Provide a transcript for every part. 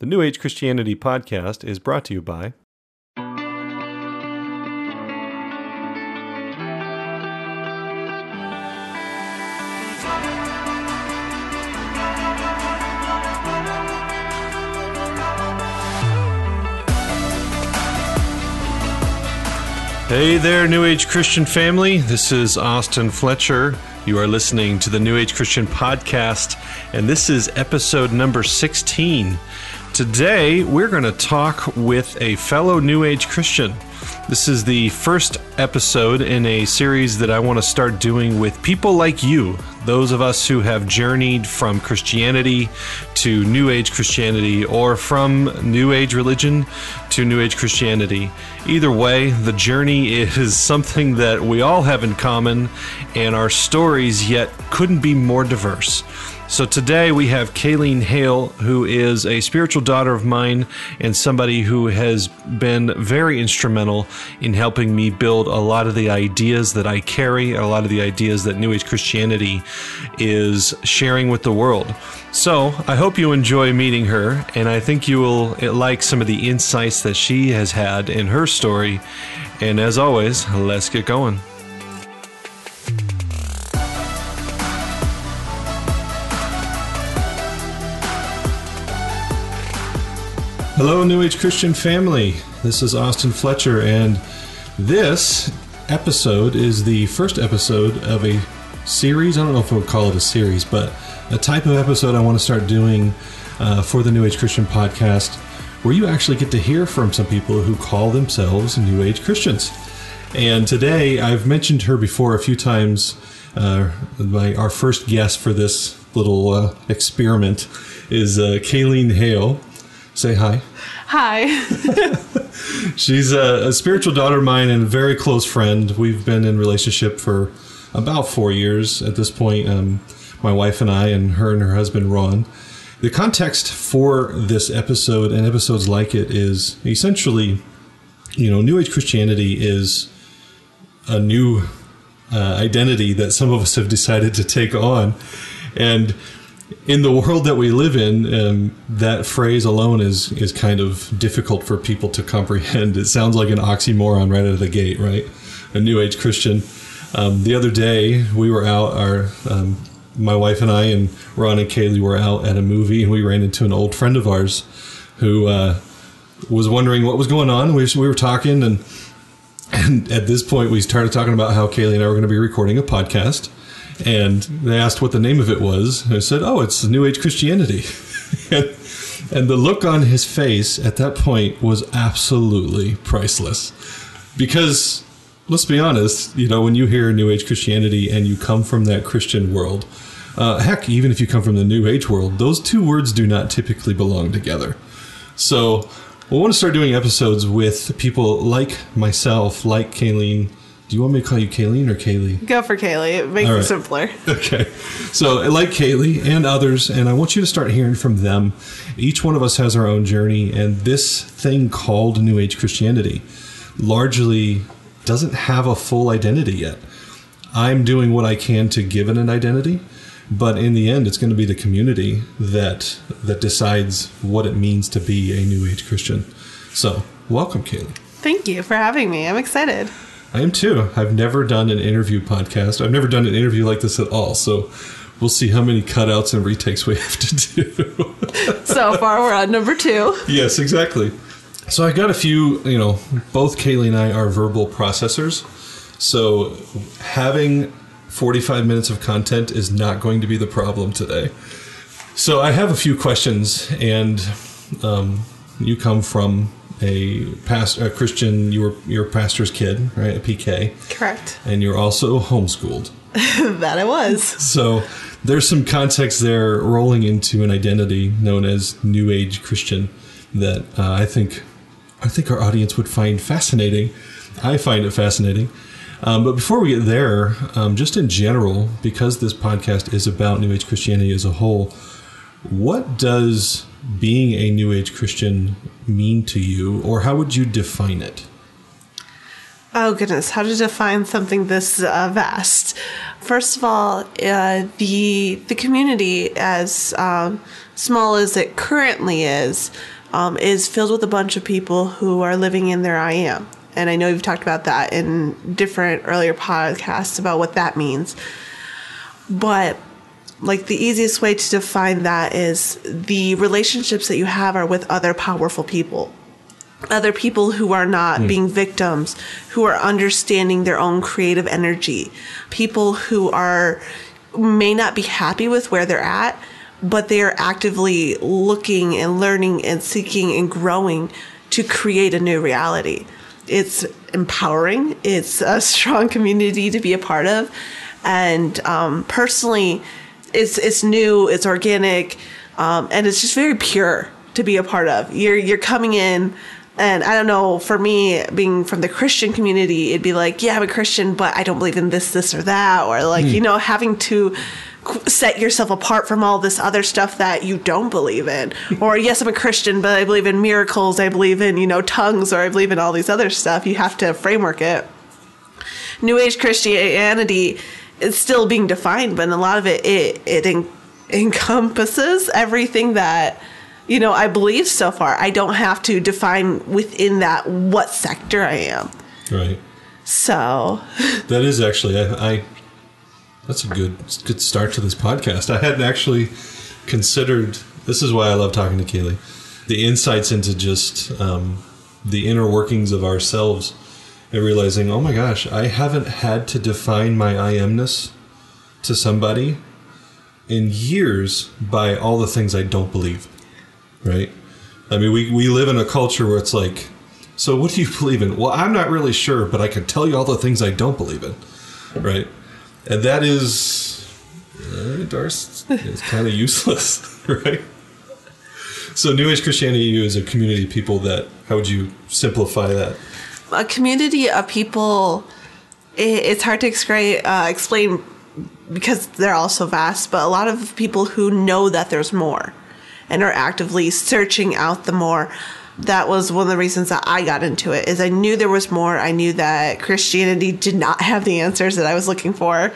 The New Age Christianity podcast is brought to you by Hey there, New Age Christian family. This is Austin Fletcher. You are listening to the New Age Christian podcast, and this is episode number 16. Today, we're going to talk with a fellow New Age Christian. This is the first episode in a series that I want to start doing with people like you, those of us who have journeyed from Christianity to New Age Christianity or from New Age religion to New Age Christianity. Either way, the journey is something that we all have in common, and our stories yet couldn't be more diverse. So today we have Kayleen Hale, who is a spiritual daughter of mine and somebody who has been very instrumental in helping me build a lot of the ideas that I carry, a lot of the ideas that New Age Christianity is sharing with the world. So I hope you enjoy meeting her, and I think you will like some of the insights that she has had in her story. And as always, let's get going. Hello, New Age Christian family. This is Austin Fletcher, and this episode is the first episode of a series. I don't know if I would call it a series, but a type of episode I want to start doing uh, for the New Age Christian podcast where you actually get to hear from some people who call themselves New Age Christians. And today, I've mentioned her before a few times. Uh, my, our first guest for this little uh, experiment is uh, Kayleen Hale. Say hi. Hi. She's a, a, spiritual daughter of mine and a very close friend. We've been in relationship for about four years at this point. Um, my wife and I, and her and her husband Ron. The context for this episode and episodes like it is essentially, you know, New Age Christianity is a new uh, identity that some of us have decided to take on, and in the world that we live in, um, that phrase alone is is kind of difficult for people to comprehend. It sounds like an oxymoron right out of the gate, right? A New Age Christian. Um, the other day, we were out. Our um, my wife and I and Ron and Kaylee were out at a movie, and we ran into an old friend of ours who uh, was wondering what was going on. We, we were talking, and and at this point, we started talking about how Kaylee and I were going to be recording a podcast and they asked what the name of it was. I said, "Oh, it's New Age Christianity." and, and the look on his face at that point was absolutely priceless, because let's be honest, you know, when you hear New Age Christianity and you come from that Christian world, uh, heck, even if you come from the New Age world, those two words do not typically belong together. So. We want to start doing episodes with people like myself, like Kayleen, do you want me to call you Kayleen or Kaylee? Go for Kaylee. It makes right. it simpler. Okay. So, like Kaylee and others, and I want you to start hearing from them. Each one of us has our own journey, and this thing called New Age Christianity largely doesn't have a full identity yet. I'm doing what I can to give it an identity, but in the end, it's going to be the community that that decides what it means to be a New Age Christian. So, welcome, Kaylee. Thank you for having me. I'm excited. I am too. I've never done an interview podcast. I've never done an interview like this at all. So we'll see how many cutouts and retakes we have to do. so far, we're on number two. Yes, exactly. So I got a few, you know, both Kaylee and I are verbal processors. So having 45 minutes of content is not going to be the problem today. So I have a few questions, and um, you come from a past a Christian. You were your pastor's kid, right? A PK. Correct. And you're also homeschooled. that I was. So there's some context there rolling into an identity known as New Age Christian that uh, I think I think our audience would find fascinating. I find it fascinating. Um, but before we get there, um, just in general, because this podcast is about New Age Christianity as a whole, what does being a New Age Christian mean to you, or how would you define it? Oh goodness, how to define something this uh, vast? First of all, uh, the the community, as um, small as it currently is, um, is filled with a bunch of people who are living in their I am, and I know you've talked about that in different earlier podcasts about what that means. But like the easiest way to define that is the relationships that you have are with other powerful people other people who are not mm. being victims, who are understanding their own creative energy, people who are may not be happy with where they're at, but they are actively looking and learning and seeking and growing to create a new reality. It's empowering. It's a strong community to be a part of, and um, personally, it's it's new, it's organic, um, and it's just very pure to be a part of. You're you're coming in and I don't know, for me, being from the Christian community, it'd be like, yeah, I'm a Christian, but I don't believe in this, this, or that. Or like, mm. you know, having to set yourself apart from all this other stuff that you don't believe in. Or, yes, I'm a Christian, but I believe in miracles. I believe in, you know, tongues, or I believe in all these other stuff. You have to framework it. New Age Christianity is still being defined, but a lot of it, it, it en- encompasses everything that you know, I believe so far. I don't have to define within that what sector I am. Right. So. that is actually I, I. That's a good good start to this podcast. I hadn't actually considered. This is why I love talking to Kaylee. The insights into just um, the inner workings of ourselves and realizing, oh my gosh, I haven't had to define my I amness to somebody in years by all the things I don't believe right? I mean, we, we live in a culture where it's like, so what do you believe in? Well, I'm not really sure, but I can tell you all the things I don't believe in, right? And that is, uh, Darce, it's kind of useless, right? So, New Age Christianity is a community of people that, how would you simplify that? A community of people, it's hard to explain, uh, explain because they're all so vast, but a lot of people who know that there's more and are actively searching out the more that was one of the reasons that I got into it is I knew there was more. I knew that Christianity did not have the answers that I was looking for.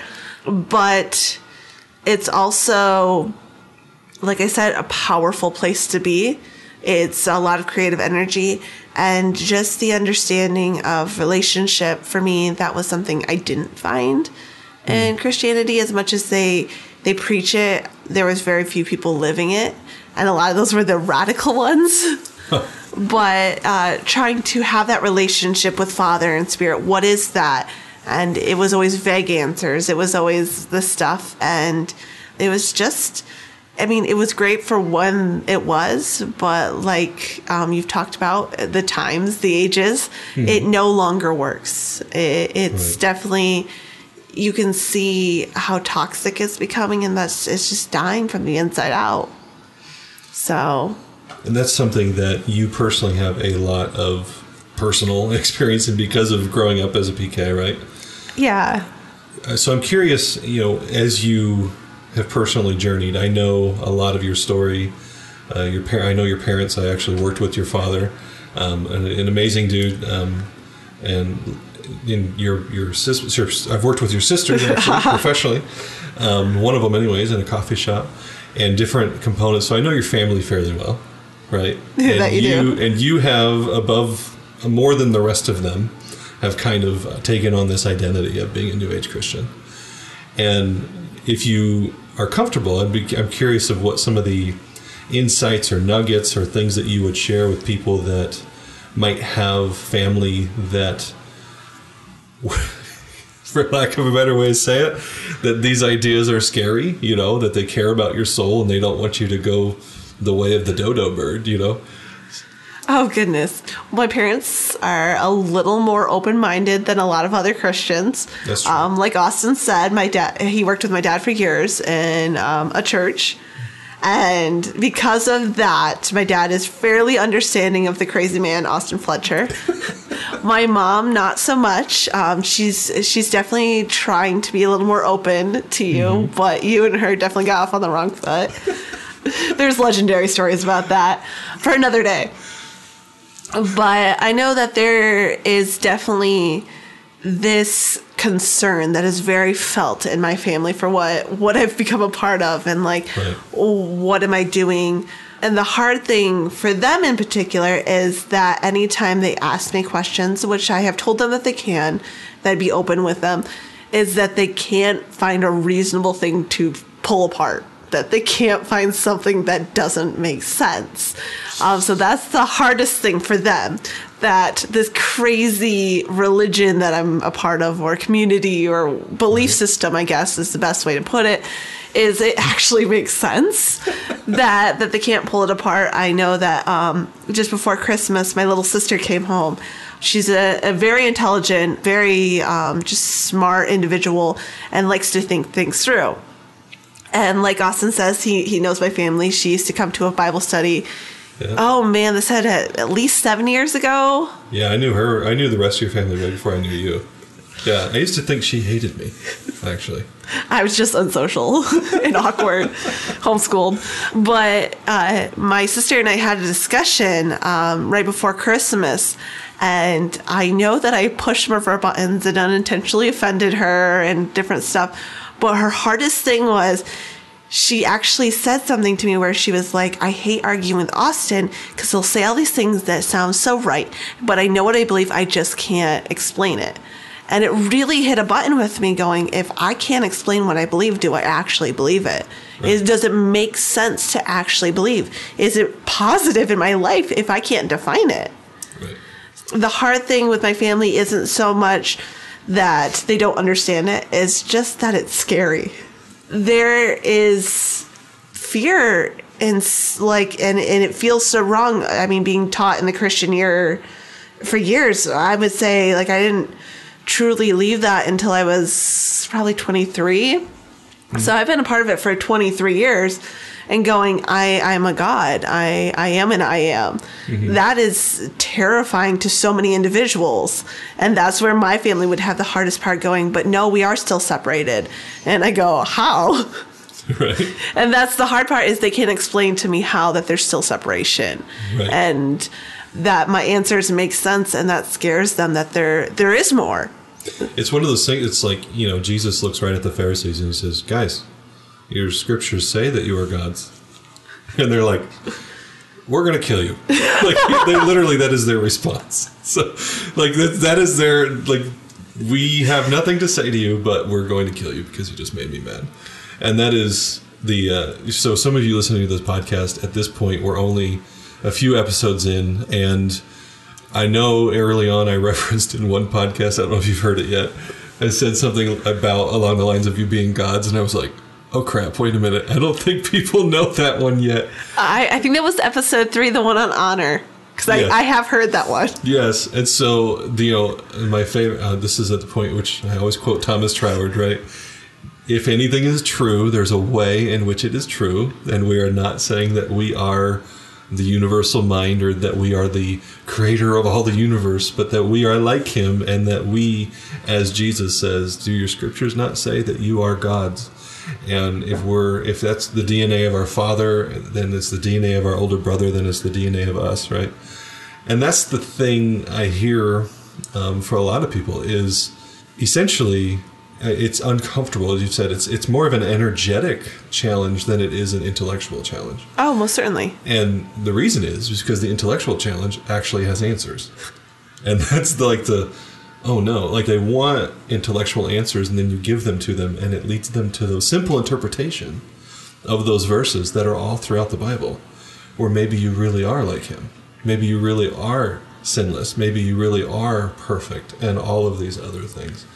But it's also like I said a powerful place to be. It's a lot of creative energy and just the understanding of relationship for me that was something I didn't find mm. in Christianity as much as they they preach it there was very few people living it and a lot of those were the radical ones. but uh, trying to have that relationship with Father and Spirit, what is that? And it was always vague answers. It was always the stuff, and it was just. I mean, it was great for when it was, but like um, you've talked about the times, the ages, mm-hmm. it no longer works. It, it's right. definitely you can see how toxic it's becoming, and that's it's just dying from the inside out. So. And that's something that you personally have a lot of personal experience in because of growing up as a PK, right? Yeah. Uh, so I'm curious, you know, as you have personally journeyed, I know a lot of your story. Uh, your par- I know your parents. I actually worked with your father, um, an, an, amazing dude, um, and in your your sister. I've worked with your sister actually, professionally, um, one of them, anyways, in a coffee shop and different components. So I know your family fairly well, right? And that you, you do. And you have above more than the rest of them have kind of uh, taken on this identity of being a New Age Christian. And if you are comfortable, I'd be, I'm curious of what some of the insights or nuggets or things that you would share with people that might have family that for lack of a better way to say it, that these ideas are scary, you know, that they care about your soul and they don't want you to go the way of the dodo bird, you know? Oh, goodness. My parents are a little more open minded than a lot of other Christians. That's true. Um, like Austin said, my dad, he worked with my dad for years in um, a church. And because of that, my dad is fairly understanding of the crazy man, Austin Fletcher. my mom, not so much. Um, she's she's definitely trying to be a little more open to you, mm-hmm. but you and her definitely got off on the wrong foot. There's legendary stories about that for another day. But I know that there is definitely this concern that is very felt in my family for what what I've become a part of and like Right. what am I doing? And the hard thing for them in particular is that anytime they ask me questions, which I have told them that they can, that I'd be open with them, is that they can't find a reasonable thing to pull apart. That they can't find something that doesn't make sense. Um, so that's the hardest thing for them. That this crazy religion that I'm a part of, or community, or belief system, I guess is the best way to put it, is it actually makes sense that that they can't pull it apart. I know that um, just before Christmas, my little sister came home. She's a, a very intelligent, very um, just smart individual, and likes to think things through. And like Austin says, he he knows my family. She used to come to a Bible study. Yeah. Oh man, this had at, at least seven years ago. Yeah, I knew her. I knew the rest of your family right before I knew you. Yeah, I used to think she hated me, actually. I was just unsocial and awkward, homeschooled. But uh, my sister and I had a discussion um, right before Christmas. And I know that I pushed of her buttons and unintentionally offended her and different stuff. But her hardest thing was she actually said something to me where she was like, I hate arguing with Austin because he'll say all these things that sound so right, but I know what I believe, I just can't explain it. And it really hit a button with me going, if I can't explain what I believe, do I actually believe it? Is, does it make sense to actually believe? Is it positive in my life if I can't define it? Right. the hard thing with my family isn't so much that they don't understand it, it's just that it's scary. There is fear and like and and it feels so wrong. I mean, being taught in the Christian year for years, I would say like I didn't truly leave that until I was probably 23. So I've been a part of it for 23 years and going, I, I'm a God. I, I am and I am. Mm-hmm. That is terrifying to so many individuals. And that's where my family would have the hardest part going, but no, we are still separated. And I go, how? Right. And that's the hard part is they can't explain to me how that there's still separation. Right. And that my answers make sense and that scares them that there there is more. It's one of those things. It's like you know, Jesus looks right at the Pharisees and he says, "Guys, your scriptures say that you are gods," and they're like, "We're gonna kill you." like they literally, that is their response. So, like that, that is their like, we have nothing to say to you, but we're going to kill you because you just made me mad, and that is the. Uh, so, some of you listening to this podcast at this point, we're only a few episodes in, and I know early on I referenced in one podcast, I don't know if you've heard it yet, I said something about along the lines of you being gods, and I was like, oh crap, wait a minute. I don't think people know that one yet. I, I think that was episode three, the one on honor. Because I, Yes. I have heard that one. Yes, and so, you know, my favorite, uh, this is at the point which I always quote Thomas Troward, right? If anything is true, there's a way in which it is true, and we are not saying that we are the universal mind or that we are the creator of all the universe, but that we are like him and that we, as Jesus says, do your scriptures not say that you are gods? And if we're if that's the DNA of our father, then it's the DNA of our older brother, then it's the DNA of us, right? And that's the thing I hear um, for a lot of people is essentially uh, it's uncomfortable, as you said. It's it's more of an energetic challenge than it is an intellectual challenge. Oh, most certainly. And the reason is is because the intellectual challenge actually has answers. And that's the, like the oh no, like they want intellectual answers and then you give them to them and it leads them to the simple interpretation of those verses that are all throughout the Bible. Or maybe you really are like him. Maybe you really are sinless. Maybe you really are perfect and all of these other things.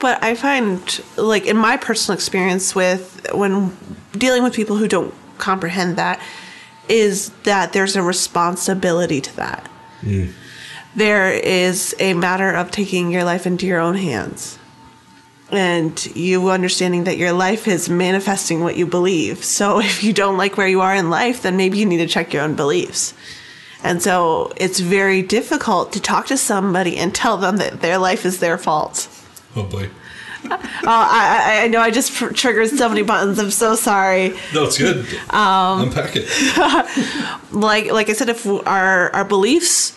But I find, like, in my personal experience with when dealing with people who don't comprehend that, is that there's a responsibility to that. Mm. There is a matter of taking your life into your own hands. And you understanding that your life is manifesting what you believe. So if you don't like where you are in life, then maybe you need to check your own beliefs. And so it's very difficult to talk to somebody and tell them that their life is their fault. Oh boy. Oh, I, I, know I just tr- triggered so many buttons. I'm so sorry. No, it's good. Um, Unpack it. Like like I said, if our our beliefs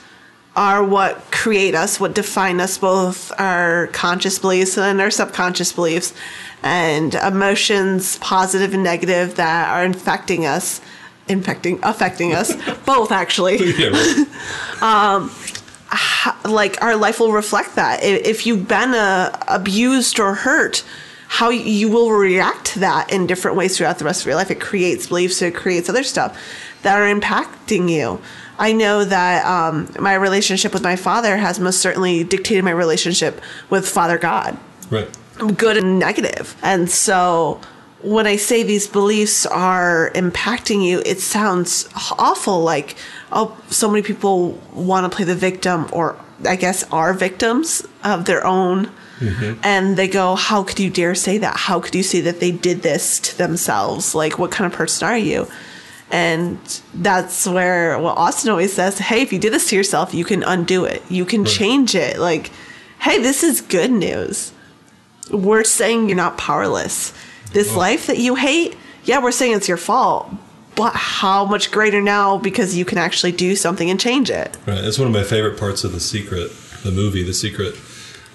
are what create us, what define us, both our conscious beliefs and our subconscious beliefs, and emotions, positive and negative, that are infecting us, infecting, affecting us, both actually. Yeah, right. like our life will reflect that. If you've been uh, abused or hurt, how you will react to that in different ways throughout the rest of your life. It creates beliefs, it creates other stuff that are impacting you. I know that um, my relationship with my father has most certainly dictated my relationship with Father God right. good and negative. And so when I say these beliefs are impacting you, it sounds awful like, oh, so many people want to play the victim or I guess are victims of their own. And they go, How could you dare say that? How could you say that they did this to themselves? Like, what kind of person are you? And that's where, well, Austin always says, Hey, if you did this to yourself, you can undo it. You can change it. Like, hey, this is good news we're saying you're not powerless. This life that you hate, yeah, we're saying it's your fault. But how much greater now because you can actually do something and change it. Right. That's one of my favorite parts of The Secret, the movie, The Secret.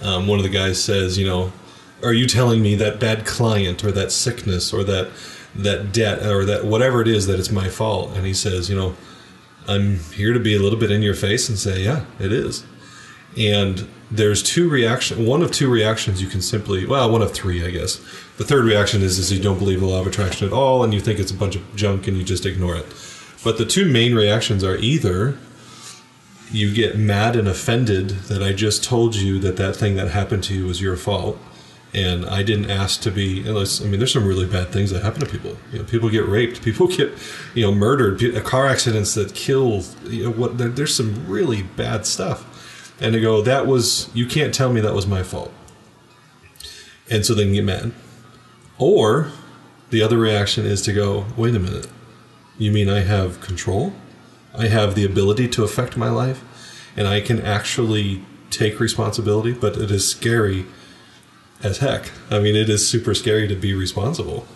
Um, one of the guys says, you know, are you telling me that bad client or that sickness or that that debt or that whatever it is that it's my fault? And he says, you know, I'm here to be a little bit in your face and say, yeah, it is. And there's two reaction, one of two reactions you can simply, well, one of three, I guess. The third reaction is is you don't believe the law of attraction at all, and you think it's a bunch of junk, and you just ignore it. But the two main reactions are either you get mad and offended that I just told you that that thing that happened to you was your fault, and I didn't ask to be. Unless I mean, there's some really bad things that happen to people. You know, people get raped, people get, you know, murdered, uh, car accidents that kill. You know, what? There, there's some really bad stuff, and to go, that was you can't tell me that was my fault, and so they can get mad, or the other reaction is to go, wait a minute, you mean I have control? I have the ability to affect my life and I can actually take responsibility, but it is scary as heck. I mean, it is super scary to be responsible.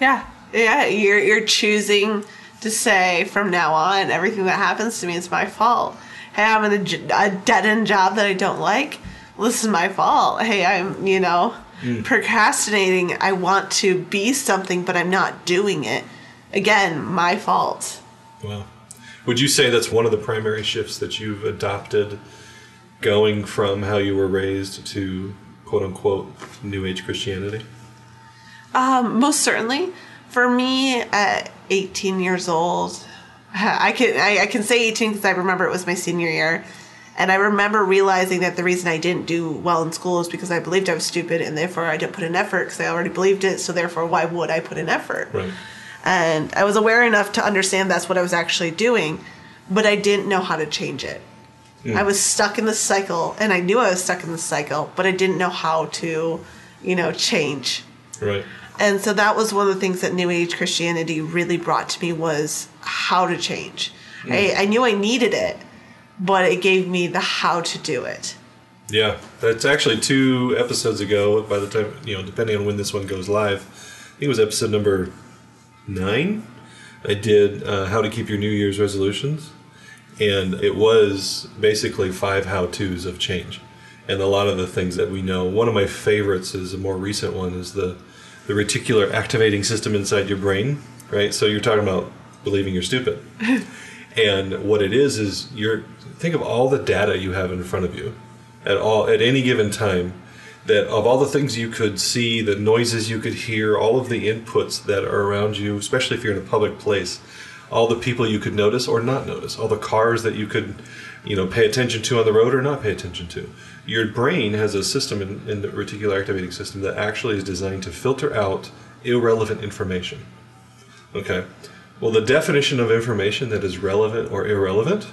Yeah. Yeah. You're, you're choosing to say from now on, everything that happens to me is my fault. Hey, I'm in a dead end job that I don't like. Well, this is my fault. Hey, I'm, you know, mm. procrastinating. I want to be something, but I'm not doing it. Again, my fault. Wow. Would you say that's one of the primary shifts that you've adopted going from how you were raised to quote unquote New Age Christianity? Um, most certainly. For me, at 18 years old, I can I, I can say 18 because I remember it was my senior year, and I remember realizing that the reason I didn't do well in school is because I believed I was stupid, and therefore I didn't put in effort because I already believed it. So therefore, why would I put in effort? Right. And I was aware enough to understand that's what I was actually doing, but I didn't know how to change it. I was stuck in the cycle, and I knew I was stuck in the cycle, but I didn't know how to, you know, change. Right. And so that was one of the things that New Age Christianity really brought to me was how to change. I, I knew I needed it, but it gave me the how to do it. Yeah, that's actually two episodes ago. By the time you know, depending on when this one goes live, I think it was episode number nine. I did uh, how to keep your New Year's resolutions, and it was basically five how tos of change, and a lot of the things that we know. One of my favorites is a more recent one is the the reticular activating system inside your brain. Right, so you're talking about believing you're stupid. And what it is is you're think of all the data you have in front of you at all at any given time that of all the things you could see, the noises you could hear, all of the inputs that are around you, especially if you're in a public place, all the people you could notice or not notice, all the cars that you could, you know, pay attention to on the road or not pay attention to. Your brain has a system in, in the reticular activating system that actually is designed to filter out irrelevant information. Okay. Well, the definition of information that is relevant or irrelevant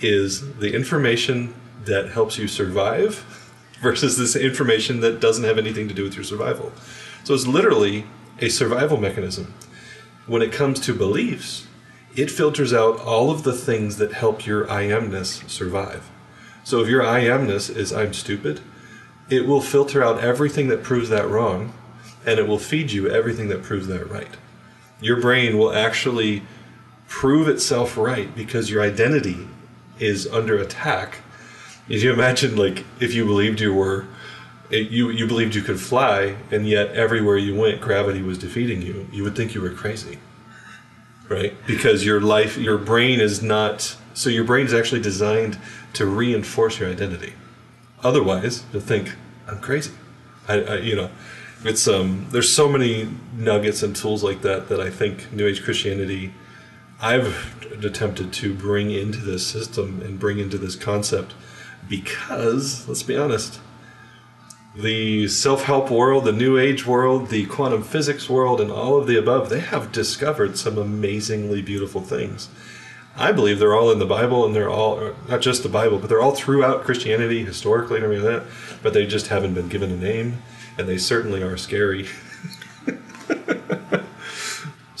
is the information that helps you survive versus this information that doesn't have anything to do with your survival. So it's literally a survival mechanism. When it comes to beliefs, it filters out all of the things that help your I amness survive. So if your I amness is I'm stupid, it will filter out everything that proves that wrong and it will feed you everything that proves that right. Your brain will actually prove itself right because your identity is under attack. As you imagine, like if you believed you were, it, you you believed you could fly, and yet everywhere you went, gravity was defeating you. You would think you were crazy, right? Because your life, your brain is not. So your brain is actually designed to reinforce your identity. Otherwise, you'll think I'm crazy. I, I you know, it's um. There's so many nuggets and tools like that that I think New Age Christianity. I've attempted to bring into this system and bring into this concept because let's be honest the self-help world the new age world the quantum physics world and all of the above they have discovered some amazingly beautiful things. I believe they're all in the bible and they're all not just the bible but they're all throughout christianity historically and everything like that but they just haven't been given a name and they certainly are scary.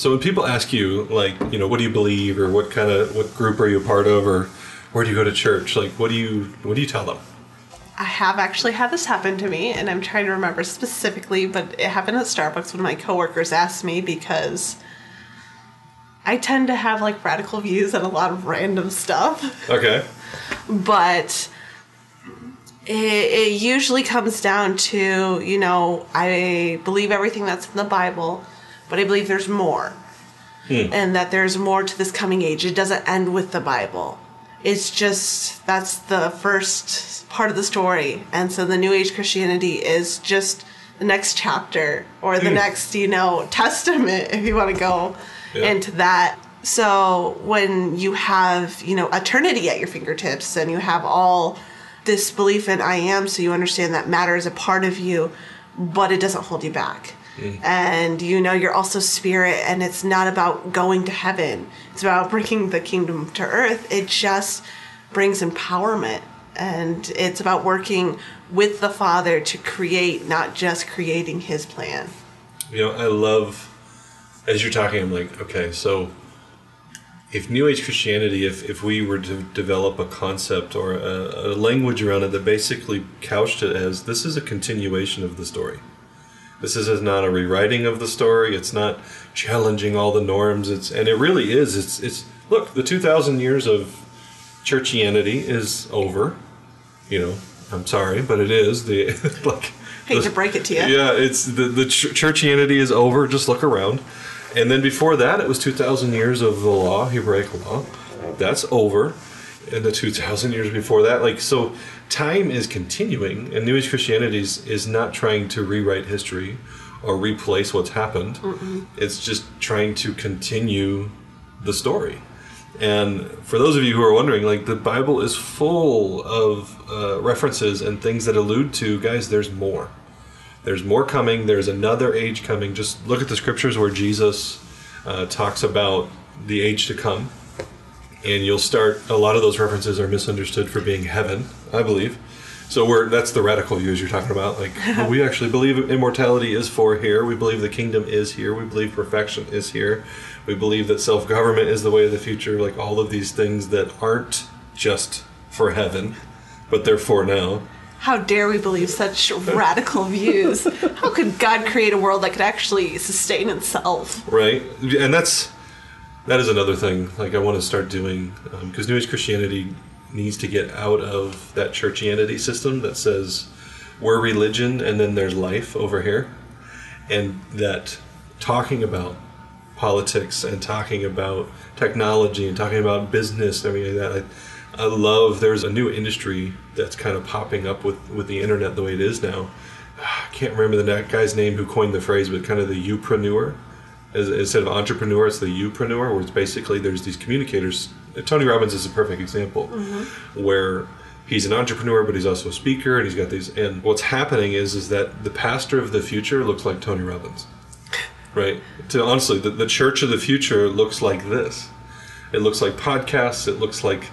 So when people ask you like you know what do you believe or what kind of what group are you a part of or where do you go to church like what do you what do you tell them I have actually had this happen to me, and I'm trying to remember specifically, but it happened at Starbucks when my coworkers asked me because I tend to have like radical views on a lot of random stuff. okay. But it, it usually comes down to you know i believe everything that's in the bible but i believe there's more. Hmm. And that there's more to this coming age. It doesn't end with the bible it's just that's the first part of the story. And so the new age christianity is just the next chapter or the hmm. next you know testament if you want to go Yeah. into that. So when you have you know eternity at your fingertips and you have all this belief in i am so you understand that matter is a part of you but it doesn't hold you back and you know you're also spirit and it's not about going to heaven it's about bringing the kingdom to earth it just brings empowerment and it's about working with the father to create not just creating his plan You know, I love as you're talking. I'm like, okay, so if New Age Christianity, if if we were to develop a concept or a, a language around it that basically couched it as this is a continuation of the story. This is not a rewriting of the story. It's not challenging all the norms. It's and it really is. It's it's look the two thousand years of churchianity is over. You know, I'm sorry, but it is the like. hate the- to break it to you yeah, it's the the ch- churchianity is over. Just look around, and then before that, it was two thousand years of the law, Hebraic law. That's over, and the two thousand years before that, like so, time is continuing, and New Age Christianity is, is not trying to rewrite history or replace what's happened. It's just trying to continue the story. And for those of you who are wondering, like the Bible is full of uh, references and things that allude to, guys, there's more. There's more coming. There's another age coming. Just look at the scriptures where Jesus uh, talks about the age to come. And you'll start, a lot of those references are misunderstood for being heaven, I believe. So we're that's the radical views you're talking about. Like well, we actually believe immortality is for here. We believe the kingdom is here. We believe perfection is here. We believe that self government is the way of the future. Like all of these things that aren't just for heaven, but they're for now. How dare we believe such radical views? How could God create a world that could actually sustain itself? right and that's that is another thing like i want to start doing um, because new age christianity needs to get out of that churchianity system that says we're religion and then there's life over here and that talking about politics and talking about technology and talking about business and everything like that I, I love there's a new industry that's kind of popping up with with the internet the way it is now I can't remember the guy's name who coined the phrase, but kind of the upreneur. As, instead of entrepreneur, it's the upreneur, where it's basically there's these communicators. Tony Robbins is a perfect example, mm-hmm. where he's an entrepreneur, but he's also a speaker, and he's got these. And what's happening is is that the pastor of the future looks like Tony Robbins, right? To honestly, the, the church of the future looks like this. It looks like podcasts. It looks like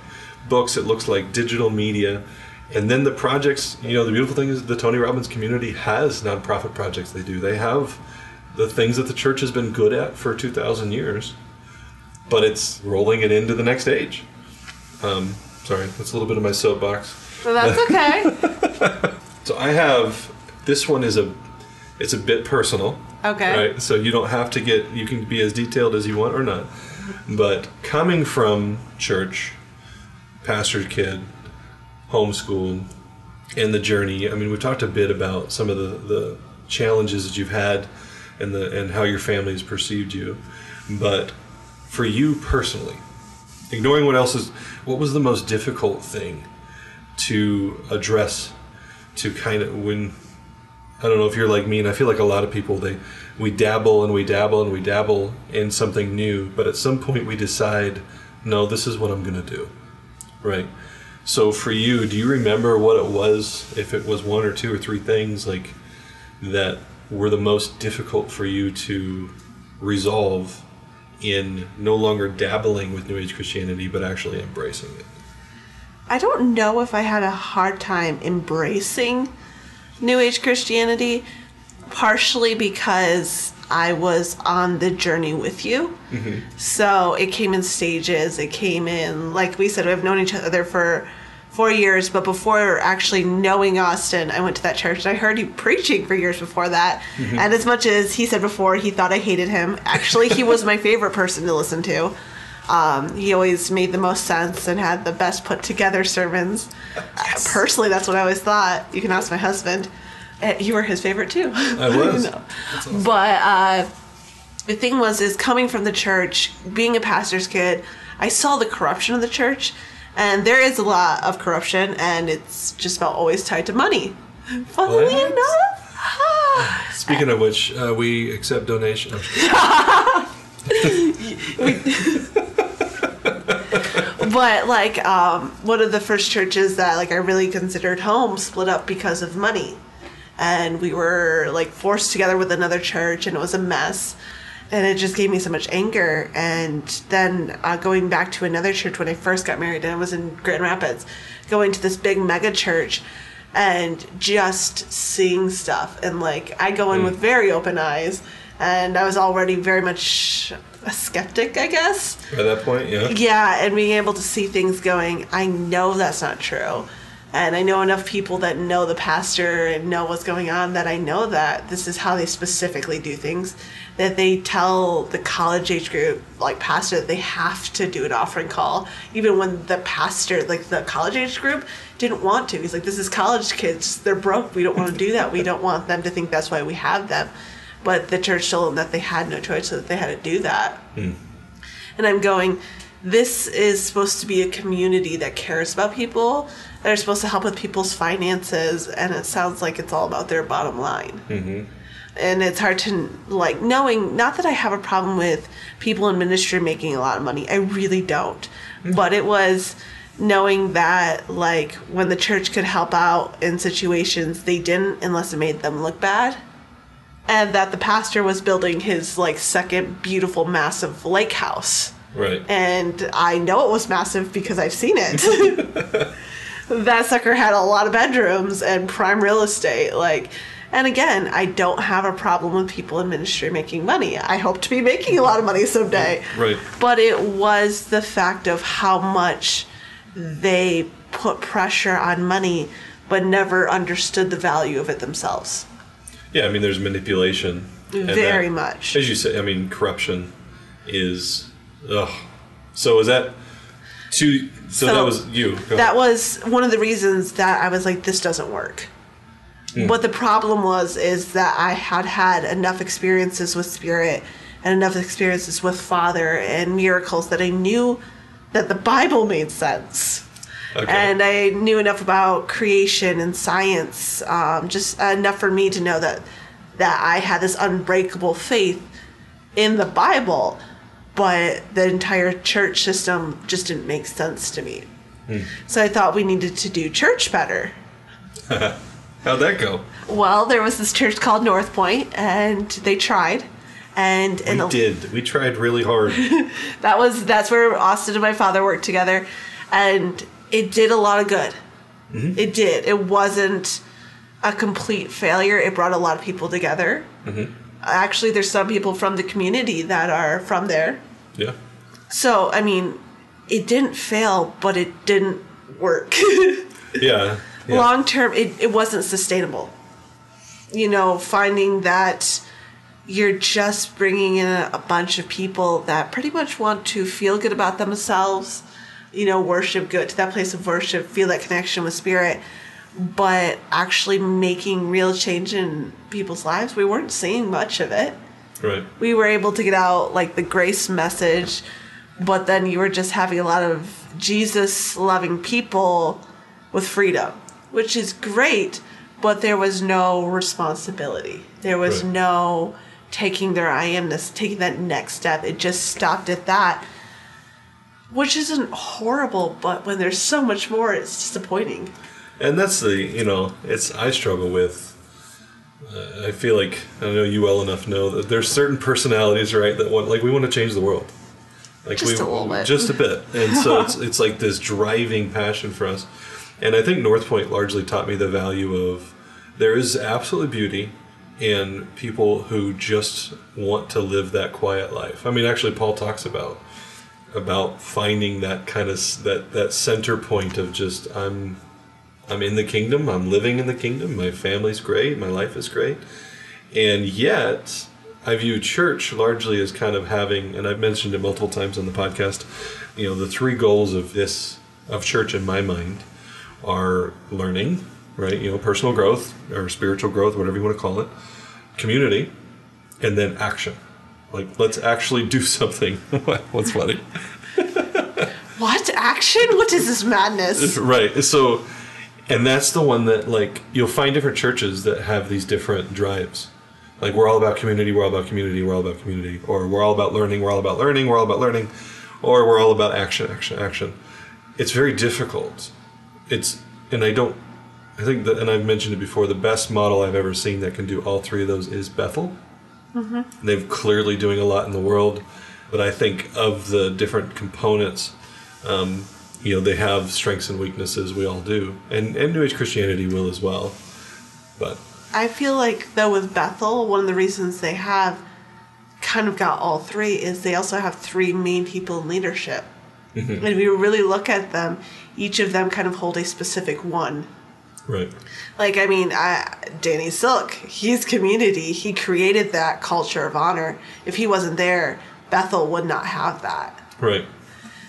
books. It looks like digital media. And then the projects, you know, the beautiful thing is the Tony Robbins community has nonprofit projects they do. They have the things that the church has been good at for 2,000 years, but it's rolling it into the next age. Um, sorry, that's a little bit of my soapbox. So that's okay. So I have this one is a it's a bit personal. Okay. Right. So you don't have to get you can be as detailed as you want or not. But coming from church, pastored kid, homeschool, and the journey. I mean, we've talked a bit about some of the, the challenges that you've had and the and how your family has perceived you. But for you personally, ignoring what else is what was the most difficult thing to address to kind of when I don't know if you're like me and I feel like a lot of people they we dabble and we dabble and we dabble in something new, but at some point we decide, no, this is what I'm to do. Right? So for you, do you remember what it was if it was one or two or three things like that were the most difficult for you to resolve in no longer dabbling with New Age Christianity, but actually embracing it? I don't know if I had a hard time embracing New Age Christianity, partially because I was on the journey with you. Mm-hmm. So it came in stages. It came in, like we said, we've known each other for four years, but before actually knowing Austin, I went to that church and I heard you preaching for years before that. Mm-hmm. And as much as he said before he thought I hated him, actually, he was my favorite person to listen to. Um, he always made the most sense and had the best put together sermons. Yes. Uh, personally, that's what I always thought. You can ask my husband. Uh, you were his favorite too. I was. no. awesome. But uh, the thing was, is coming from the church, being a pastor's kid, I saw the corruption of the church, and there is a lot of corruption, and it's just about always tied to money. Funnily what? enough. Speaking of which, uh, we accept donations. but like um, one of the first churches that like I really considered home split up because of money, and we were like forced together with another church, and it was a mess. And it just gave me so much anger. And then uh, going back to another church when I first got married, and I was in Grand Rapids, going to this big mega church, and just seeing stuff. And like I go in mm. with very open eyes and I was already very much a skeptic, I guess. At that point, yeah. Yeah, and being able to see things going, I know that's not true. And I know enough people that know the pastor and know what's going on that I know that this is how they specifically do things. That they tell the college age group, like pastor, that they have to do an offering call, even when the pastor, like the college age group, didn't want to. He's like, this is college kids. They're broke. We don't want to do that. We don't want them to think that's why we have them but the church told them that they had no choice, so that they had to do that. Hmm. And I'm going, this is supposed to be a community that cares about people, that are supposed to help with people's finances, and it sounds like it's all about their bottom line. Mm-hmm. And it's hard to, like, knowing, not that I have a problem with people in ministry making a lot of money, I really don't. Mm-hmm. But it was knowing that, like, when the church could help out in situations, they didn't unless it made them look bad and that the pastor was building his like second beautiful massive lake house. Right. And I know it was massive because I've seen it. that sucker had a lot of bedrooms and prime real estate like and again, I don't have a problem with people in ministry making money. I hope to be making a lot of money someday. Right. But it was the fact of how much they put pressure on money but never understood the value of it themselves. Yeah, I mean, there's manipulation. Very that, much. As you say, I mean, corruption is. Ugh. So is that to? So, so that was you. Go that ahead. was one of the reasons that I was like, this doesn't work. Mm. What the problem was is that I had had enough experiences with spirit and enough experiences with Father and miracles that I knew that the Bible made sense. Okay. And I knew enough about creation and science, um, just enough for me to know that that I had this unbreakable faith in the Bible, but the entire church system just didn't make sense to me. Hmm. So I thought we needed to do church better. How'd that go? Well, there was this church called North Point, and they tried. And we a, did. We tried really hard. that was that's where Austin and my father worked together, and it did a lot of good. Mm-hmm. It did. It wasn't a complete failure. It brought a lot of people together. Mm-hmm. Actually, there's some people from the community that are from there. Yeah. So, I mean, it didn't fail, but it didn't work. yeah. Yeah. Long term, it, it wasn't sustainable. You know, finding that you're just bringing in a, a bunch of people that pretty much want to feel good about themselves you know, worship, go to that place of worship, feel that connection with spirit, but actually making real change in people's lives, we weren't seeing much of it. Right. We were able to get out like the grace message, but then you were just having a lot of Jesus loving people with freedom, which is great, but there was no responsibility. There was Right. no taking their I amness, taking that next step. It just stopped at that. Which isn't horrible, but when there's so much more, it's disappointing. And that's the you know it's I struggle with. Uh, I feel like I know you well enough to know that there's certain personalities right that want like we want to change the world, like Just we a little bit. just a bit, and so it's it's like this driving passion for us. And I think North Point largely taught me the value of there is absolutely beauty in people who just want to live that quiet life. I mean, actually, Paul talks about about finding that kind of that that center point of just I'm I'm in the kingdom, I'm living in the kingdom, my family's great, my life is great. And yet, I view church largely as kind of having, and I've mentioned it multiple times on the podcast, you know, the three goals of this, of church in my mind are learning, right? You know, personal growth or spiritual growth, whatever you want to call it, community, and then action. Like, let's actually do something. What's funny? What? Action? What is this madness? right so and that's the one that like you'll find different churches that have these different drives like we're all about community we're all about community we're all about community or we're all about learning we're all about learning we're all about learning or we're all about action action action it's very difficult it's and i don't i think that and i've mentioned it before the best model i've ever seen that can do all three of those is bethel. They've clearly doing a lot in the world but i think of the different components um, you know they have strengths and weaknesses we all do. And and new age christianity will as well but. I feel like though with Bethel, one of the reasons they have kind of got all three is they also have three main people in leadership. And we really look at them, each of them kind of hold a specific one. right Like I mean, I, Danny Silk, he's community. He created that culture of honor. If he wasn't there, Bethel would not have that. right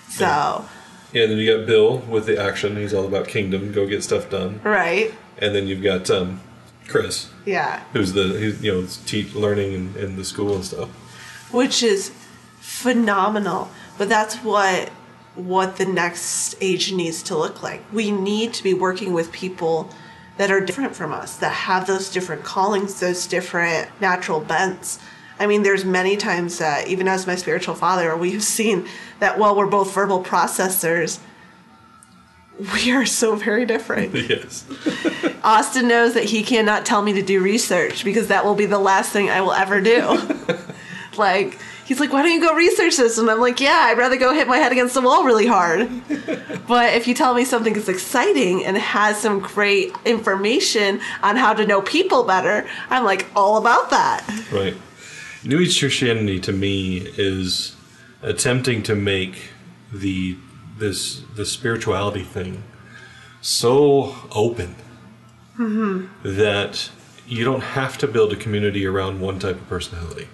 So, yeah and then you got bill with the action he's all about kingdom go get stuff done right? and then you've got um, chris Yeah. who's the who's, you know teach learning in, in the school and stuff which is phenomenal but that's what what the next age needs to look like. We need to be working with people that are different from us that have those different callings those different natural bents. I mean there's many times that even as my spiritual father we've seen that while we're both verbal processors we are so very different. Yes. Austin knows that he cannot tell me to do research because that will be the last thing I will ever do. like, he's like, why don't you go research this? And I'm like, yeah, I'd rather go hit my head against the wall really hard. but if you tell me something is exciting and has some great information on how to know people better, I'm like, all about that. Right. New Age Christianity to me is attempting to make the this the spirituality thing so open mm-hmm. that you don't have to build a community around one type of personality.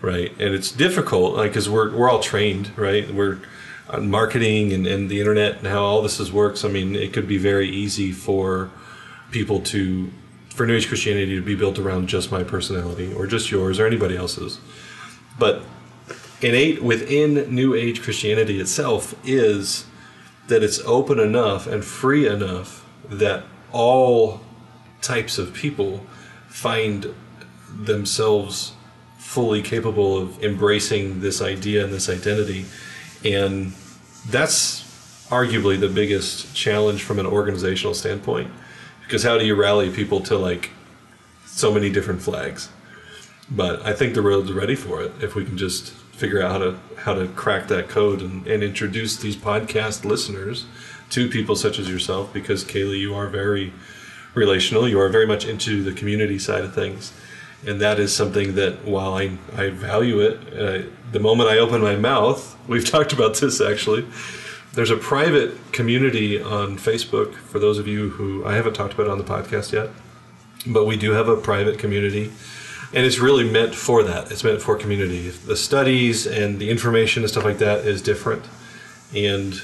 Right. And it's difficult, like, because we're, we're all trained, right? We're on marketing and, and the internet and how all this is works. I mean, it could be very easy for people to, for New Age Christianity to be built around just my personality or just yours or anybody else's. But innate within New Age Christianity itself is that it's open enough and free enough that all types of people find themselves fully capable of embracing this idea and this identity. And that's arguably the biggest challenge from an organizational standpoint. Because how do you rally people to like so many different flags? But I think the road's ready for it if we can just figure out how to how to crack that code and, and introduce these podcast listeners to people such as yourself because Kaylee, you are very relational. You are very much into the community side of things. And that is something that while I, I value it, uh, the moment I open my mouth, we've talked about this actually. There's a private community on Facebook for those of you who I haven't talked about on the podcast yet, but we do have a private community and it's really meant for that. It's meant for community. The studies and the information and stuff like that is different, and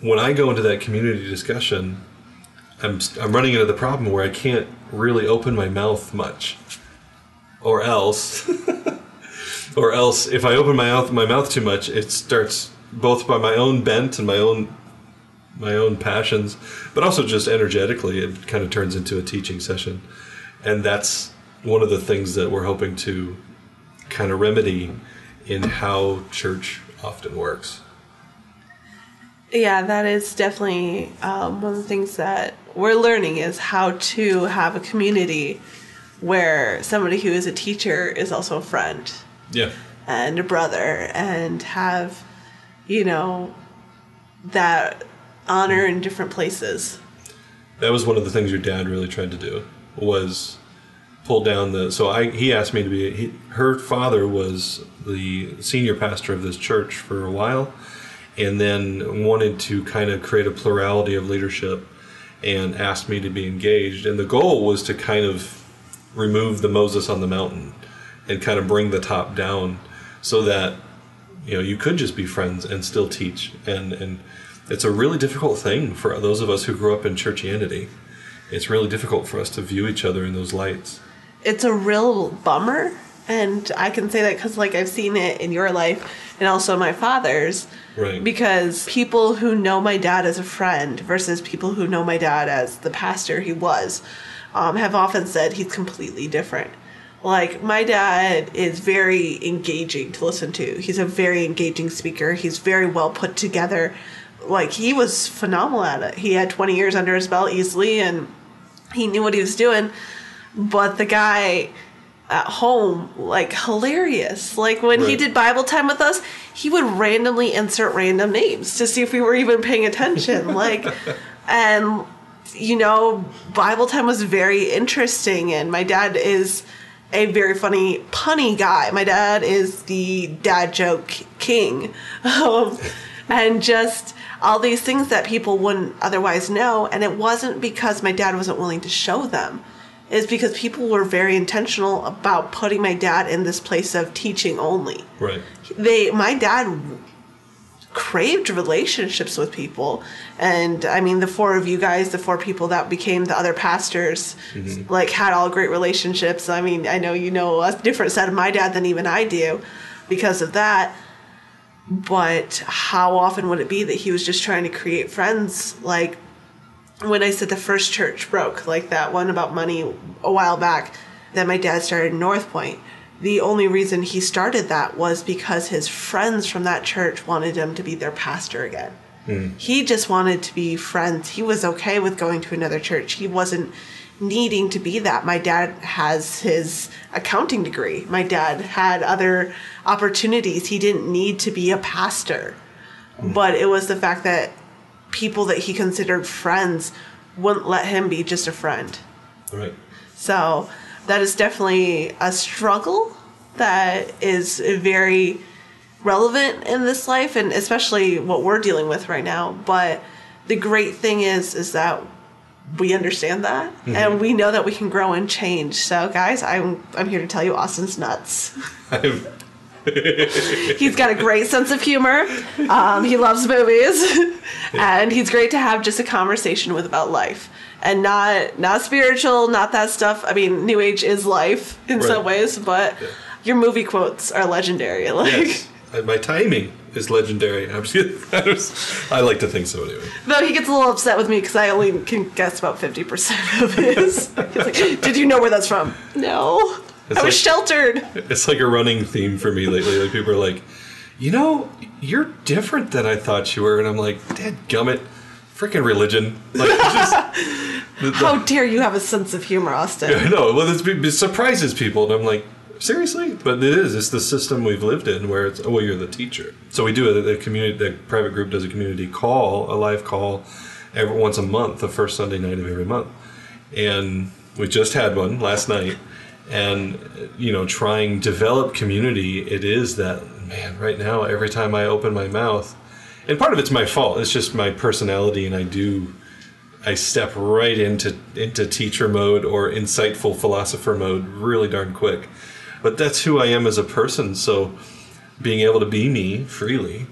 when I go into that community discussion, I'm I'm running into the problem where I can't really open my mouth much, or else, or else if I open my mouth my mouth too much, it starts both by my own bent and my own my own passions, but also just energetically, it kind of turns into a teaching session, and that's one of the things that we're hoping to kind of remedy in how church often works. Yeah, that is definitely um, one of the things that we're learning is how to have a community where somebody who is a teacher is also a friend Yeah. and a brother and have, you know, that honor in different places. that was one of the things your dad really tried to do was pull down the so i he asked me to be he, her father was the senior pastor of this church for a while and then wanted to kind of create a plurality of leadership and asked me to be engaged and the goal was to kind of remove the moses on the mountain and kind of bring the top down so that you know you could just be friends and still teach and and it's a really difficult thing for those of us who grew up in churchianity it's really difficult for us to view each other in those lights It's a real bummer. And I can say that because, like, I've seen it in your life and also my father's. Right. Because people who know my dad as a friend versus people who know my dad as the pastor he was um, have often said he's completely different. Like, my dad is very engaging to listen to. He's a very engaging speaker. He's very well put together. Like, he was phenomenal at it. He had 20 years under his belt easily and he knew what he was doing. But the guy at home, like, hilarious. Like, when he did Bible time with us, he would randomly insert random names to see if we were even paying attention. like, and you know, Bible time was very interesting, and my dad is a very funny, punny guy. My dad is the dad joke king, um, and just all these things that people wouldn't otherwise know. And it wasn't because my dad wasn't willing to show them. It's because people were very intentional about putting my dad in this place of teaching only right they my dad craved relationships with people. And i mean the four of you guys the four people that became the other pastors mm-hmm. like had all great relationships. I mean i know you know a different side of my dad than even i do because of that. But how often would it be that he was just trying to create friends? Like when I said the first church broke, like that one about money a while back, that my dad started North Point. The only reason he started that was because his friends from that church wanted him to be their pastor again. Hmm. He just wanted to be friends. He was okay with going to another church. He wasn't needing to be that. My dad has his accounting degree. My dad had other opportunities. He didn't need to be a pastor. Hmm. But it was the fact that people that he considered friends wouldn't let him be just a friend. right So that is definitely a struggle that is very relevant in this life and especially what we're dealing with right now. But the great thing is is that we understand that and we know that we can grow and change. So guys, I'm I'm here to tell you Austin's nuts. He's got a great sense of humor. Um, he loves movies, and he's great to have just a conversation with about life, and not not spiritual, not that stuff. I mean, New Age is life in some ways, but your movie quotes are legendary. Like, yes Uh, my timing is legendary i'm just. I was- i like to think so anyway though he gets a little upset with me because I only can guess about fifty percent of his. He's like, "Did you know where that's from?" No, It's I was like- sheltered. It's like a running theme for me lately. Like people are like, you know, you're different than I thought you were, and I'm like, Dad gummit, freaking religion. Like, just, the, the, How dare you have a sense of humor, Austin? I know. Well, it's, it surprises people, and I'm like, seriously? But it is. It's the system we've lived in where it's, oh, well, you're the teacher. So we do a, a community. The private group does a community call, a live call, every once a month, the first Sunday night of every month, and we just had one last night. And you know, trying develop community, it is that man. Right now, every time I open my mouth, and part of it's my fault. It's just my personality, and I do I step right into into teacher mode or insightful philosopher mode really darn quick. But that's who I am as a person. So being able to be me freely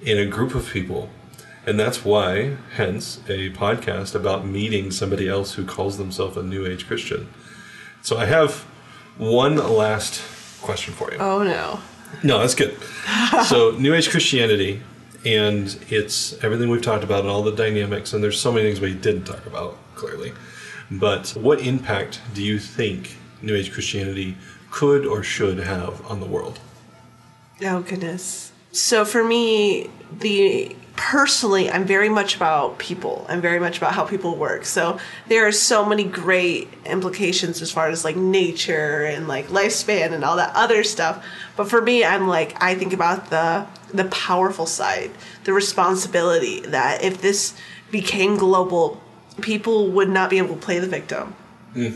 in a group of people And that's why, hence, a podcast about meeting somebody else who calls themselves a New Age Christian. So I have one last question for you. Oh no. No, that's good. so, New Age Christianity, and it's everything we've talked about and all the dynamics, and there's so many things we didn't talk about, clearly. But what impact do you think New Age Christianity could or should have on the world? Oh goodness. So for me, the personally, I'm very much about people. I'm very much about how people work. So there are so many great implications as far as like nature and like lifespan and all that other stuff. But for me, I'm like I think about the the powerful side, the responsibility that if this became global, people would not be able to play the victim. Hmm.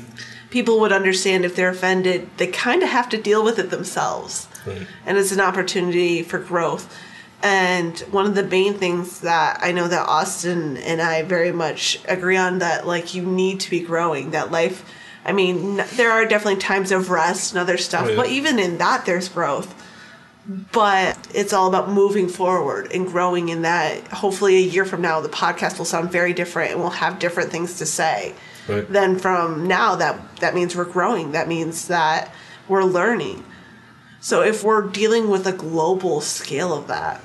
People would understand if they're offended, they kind of have to deal with it themselves. Right. And it's an opportunity for growth. And one of the main things that I know that Austin and I very much agree on that, like, you need to be growing, that life, I mean, n- there are definitely times of rest and other stuff, Oh, yeah. but even in that, there's growth. But it's all about moving forward and growing in that. Hopefully, a year from now, the podcast will sound very different and we'll have different things to say. Right. Then from now, that that means we're growing. That means that we're learning. So if we're dealing with a global scale of that,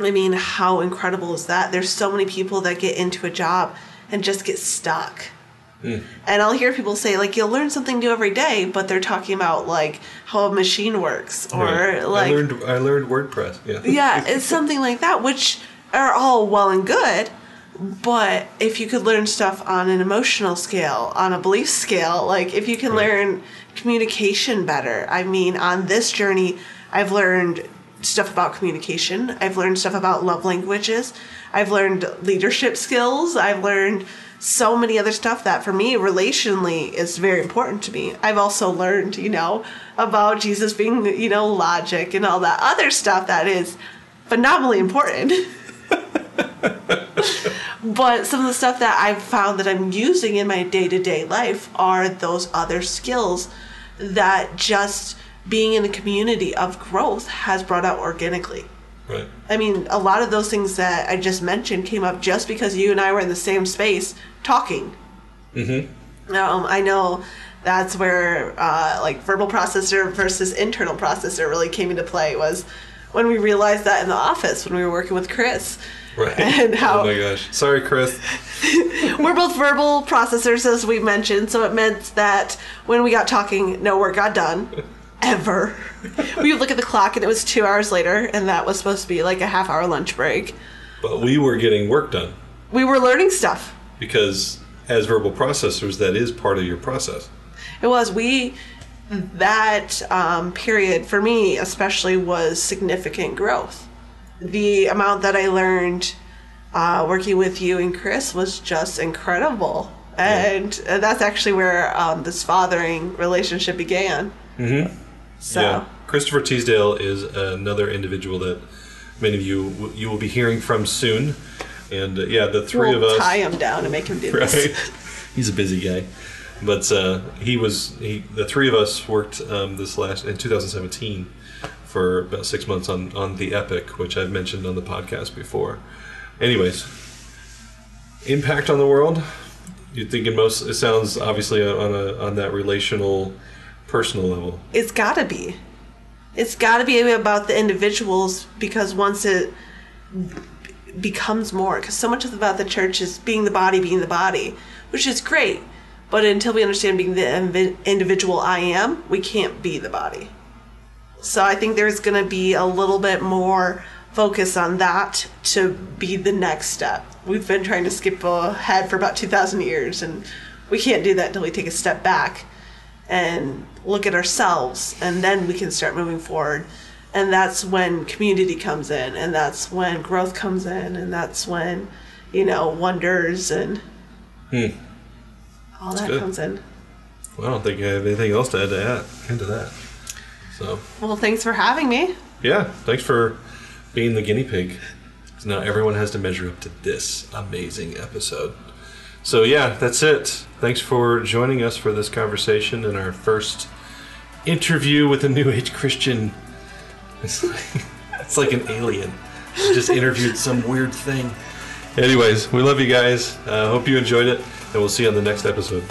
I mean, how incredible is that? There's so many people that get into a job and just get stuck. Hmm. And I'll hear people say, like, you'll learn something new every day, but they're talking about, like, how a machine works or, Right. like, I learned I learned WordPress. Yeah. yeah, it's something like that, which are all well and good. But if you could learn stuff on an emotional scale, on a belief scale, like if you can Right. learn communication better, I mean, on this journey, I've learned stuff about communication. I've learned stuff about love languages. I've learned leadership skills. I've learned so many other stuff that for me relationally is very important to me. I've also learned, you know, about Jesus being, you know, logic and all that other stuff that is phenomenally important. but some of the stuff that I've found that I'm using in my day to day life are those other skills that just being in a community of growth has brought out organically. Right. I mean, a lot of those things that I just mentioned came up just because you and I were in the same space talking. Mm-hmm. Um, I know that's where uh, like verbal processor versus internal processor really came into play was when we realized that in the office when we were working with Chris. Right. And how oh my gosh. Sorry, Chris. we're both verbal processors, as we mentioned, so it meant that when we got talking, no work got done. Ever. we would look at the clock and it was two hours later, and that was supposed to be like a half hour lunch break. But we were getting work done We were learning stuff. because as verbal processors, that is part of your process. It was, we, that um, period for me especially was significant growth. The amount that I learned uh, working with you and Chris was just incredible. And uh, that's actually where um, this fathering relationship began. Mm-hmm. So, Yeah. Christopher Teasdale is another individual that many of you you will be hearing from soon. And uh, yeah, the 3 we'll of us tie him down and make him do right? this. He's a busy guy, but uh, he was he. The three of us worked um, this last in 2017 for about six months on on the Epic, which I've mentioned on the podcast before. Anyways, impact on the world. You're thinking most. It sounds obviously on a on that relational, personal level. It's gotta be. It's gotta be about the individuals because once it becomes more, because so much of about the church is being the body, being the body, which is great. But until we understand being the individual I am, we can't be the body. So I think there's going to be a little bit more focus on that to be the next step. We've been trying to skip ahead for about 2,000 years, and we can't do that until we take a step back and look at ourselves, and then we can start moving forward. And that's when community comes in, and that's when growth comes in, and that's when, you know, wonders and hmm. all that good. comes in. Well, I don't think I have anything else to add to that. Into that. So Well, thanks for having me. yeah, thanks for being the guinea pig. now everyone has to measure up to this amazing episode. So yeah, that's it. Thanks for joining us for this conversation and our first interview with a New Age Christian. It's like, it's like an alien. She just interviewed some weird thing. Anyways, we love you guys. Uh, hope you enjoyed it, and we'll see you on the next episode.